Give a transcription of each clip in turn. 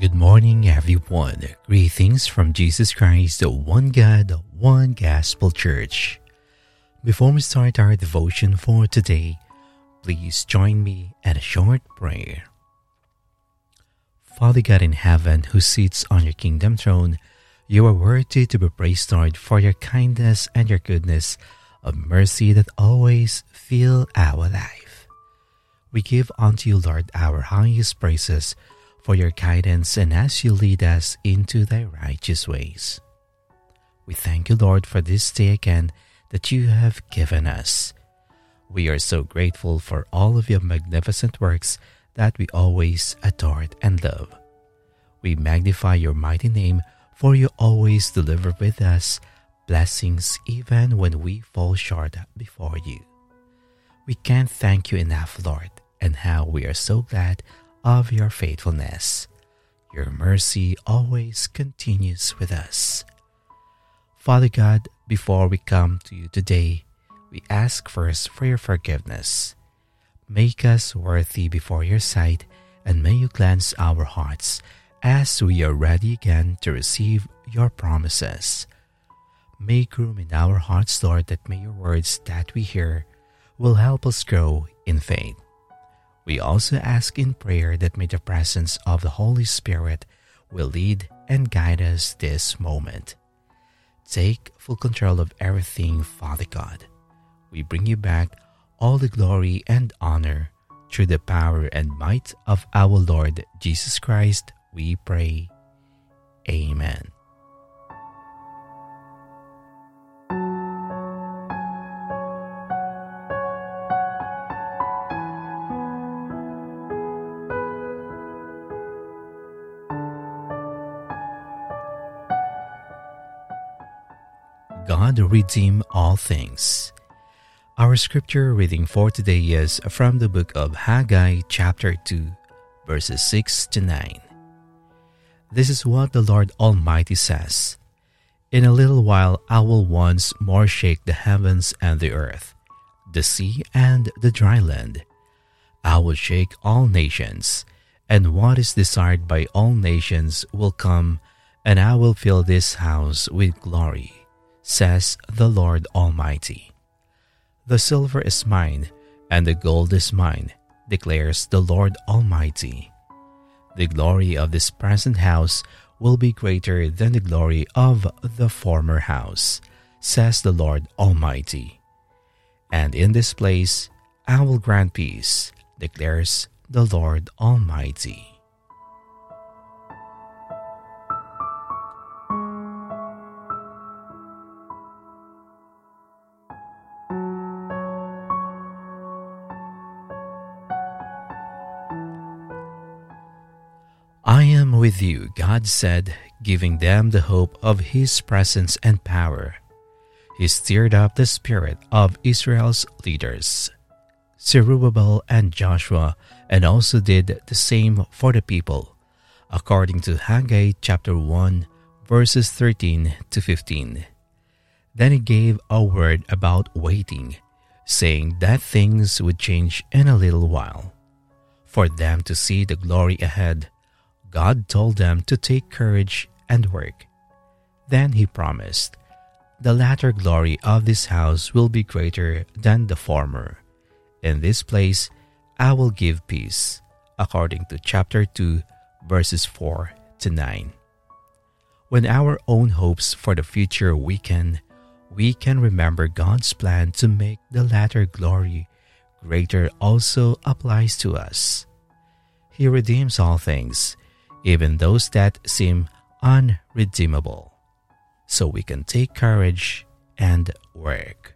Good morning, everyone. Greetings from Jesus Christ, the one God, one gospel church. Before we start our devotion for today, please join me at a short prayer. Father God in heaven, who sits on your kingdom throne, you are worthy to be praised, Lord, for your kindness and your goodness of mercy that always fill our life. We give unto you, Lord, our highest praises for your guidance and as you lead us into thy righteous ways. We thank you, Lord, for this day again that you have given us. We are so grateful for all of your magnificent works that we always adored and love. We magnify your mighty name, for you always deliver with us blessings even when we fall short before you. We can't thank you enough, Lord, and how we are so glad of your faithfulness. Your mercy always continues with us. Father God, before we come to you today, we ask first for your forgiveness. Make us worthy before your sight, and may you cleanse our hearts as we are ready again to receive your promises. Make room in our hearts, Lord, that may your words that we hear will help us grow in faith. We also ask in prayer that may the presence of the Holy Spirit will lead and guide us this moment. Take full control of everything, Father God. We bring you back all the glory and honor through the power and might of our Lord Jesus Christ, we pray. Amen. God redeem all things. Our scripture reading for today is from the book of Haggai, chapter 2, verses 6 to 9. This is what the Lord Almighty says In a little while I will once more shake the heavens and the earth, the sea and the dry land. I will shake all nations, and what is desired by all nations will come, and I will fill this house with glory says the Lord Almighty. The silver is mine, and the gold is mine, declares the Lord Almighty. The glory of this present house will be greater than the glory of the former house, says the Lord Almighty. And in this place I will grant peace, declares the Lord Almighty. With you, God said, giving them the hope of His presence and power. He stirred up the spirit of Israel's leaders, Zerubbabel and Joshua, and also did the same for the people, according to Haggai chapter 1, verses 13 to 15. Then he gave a word about waiting, saying that things would change in a little while. For them to see the glory ahead, God told them to take courage and work. Then he promised, The latter glory of this house will be greater than the former. In this place I will give peace, according to chapter 2, verses 4 to 9. When our own hopes for the future weaken, we can remember God's plan to make the latter glory greater also applies to us. He redeems all things even those that seem unredeemable, so we can take courage and work.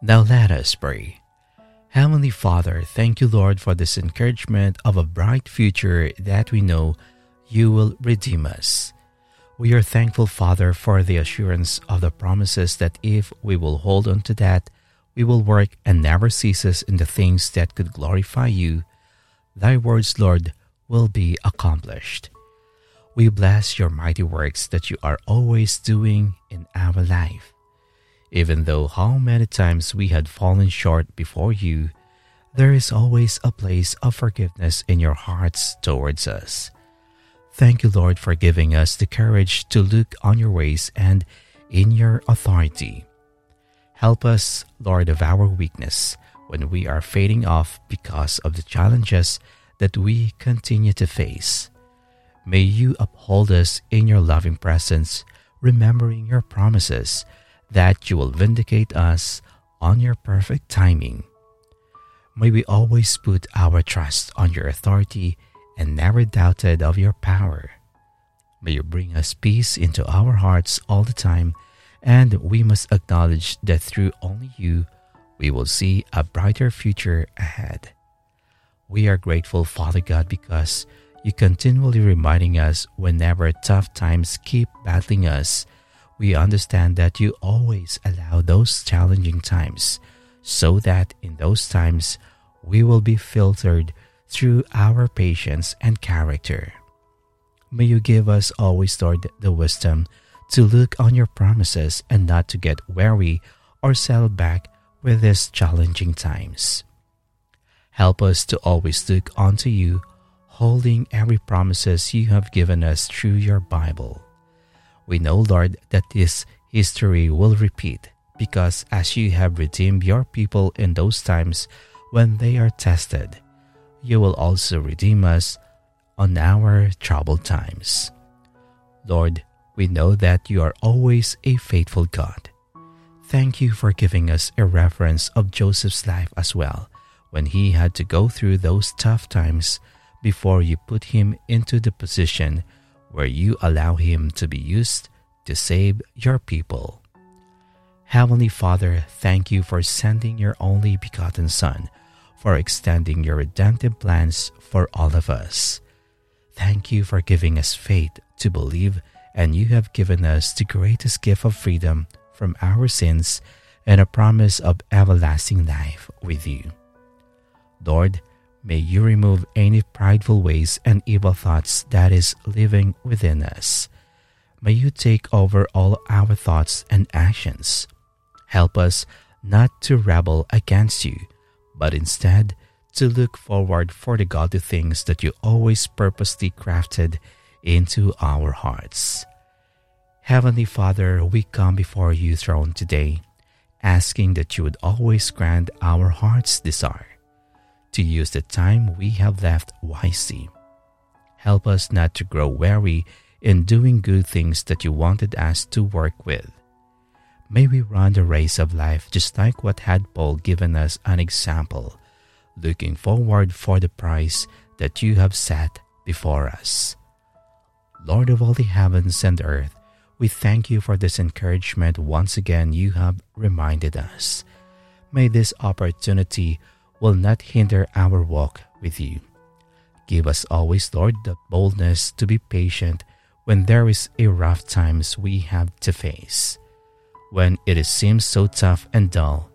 Now let us pray. Heavenly Father, thank you, Lord, for this encouragement of a bright future that we know you will redeem us. We are thankful, Father, for the assurance of the promises that if we will hold on to that, we will work and never ceases in the things that could glorify you. Thy words, Lord, will be accomplished. We bless your mighty works that you are always doing in our life. Even though how many times we had fallen short before you, there is always a place of forgiveness in your hearts towards us. Thank you, Lord, for giving us the courage to look on your ways and in your authority. Help us, Lord, of our weakness when we are fading off because of the challenges that we continue to face. May you uphold us in your loving presence, remembering your promises that you will vindicate us on your perfect timing. May we always put our trust on your authority and never doubted of your power. May you bring us peace into our hearts all the time, and we must acknowledge that through only you we will see a brighter future ahead. We are grateful, Father God, because you continually reminding us whenever tough times keep battling us. We understand that you always allow those challenging times so that in those times we will be filtered through our patience and character. May you give us always, Lord, the wisdom to look on your promises and not to get weary or settle back with these challenging times. Help us to always look unto you, holding every promises you have given us through your Bible. We know, Lord, that this history will repeat because as you have redeemed your people in those times when they are tested, you will also redeem us on our troubled times. Lord, we know that you are always a faithful God. Thank you for giving us a reference of Joseph's life as well, when he had to go through those tough times before you put him into the position where you allow him to be used to save your people. Heavenly Father, thank you for sending your only begotten Son, for extending your redemptive plans for all of us. Thank you for giving us faith to believe, and you have given us the greatest gift of freedom from our sins and a promise of everlasting life with you. Lord, may you remove any prideful ways and evil thoughts that is living within us. May you take over all our thoughts and actions. Help us not to rebel against you, but instead to look forward for the godly things that you always purposely crafted into our hearts. Heavenly Father, we come before you throne today, asking that you would always grant our heart's desire to use the time we have left wisely. Help us not to grow weary in doing good things that you wanted us to work with. May we run the race of life just like what had Paul given us an example, looking forward for the prize that you have set before us. Lord of all the heavens and earth, we thank you for this encouragement once again you have reminded us. May this opportunity will not hinder our walk with you. Give us always, Lord, the boldness to be patient when there is a rough times we have to face. When it seems so tough and dull,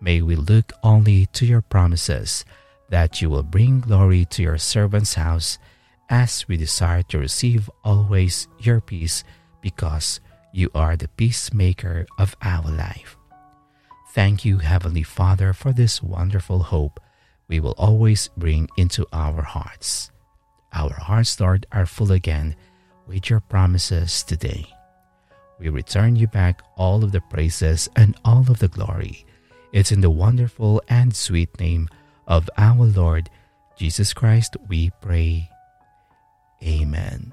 may we look only to your promises that you will bring glory to your servant's house as we desire to receive always your peace because you are the peacemaker of our life. Thank you, Heavenly Father, for this wonderful hope we will always bring into our hearts. Our hearts, Lord, are full again with your promises today. We return you back all of the praises and all of the glory. It's in the wonderful and sweet name of our Lord Jesus Christ we pray. Amen.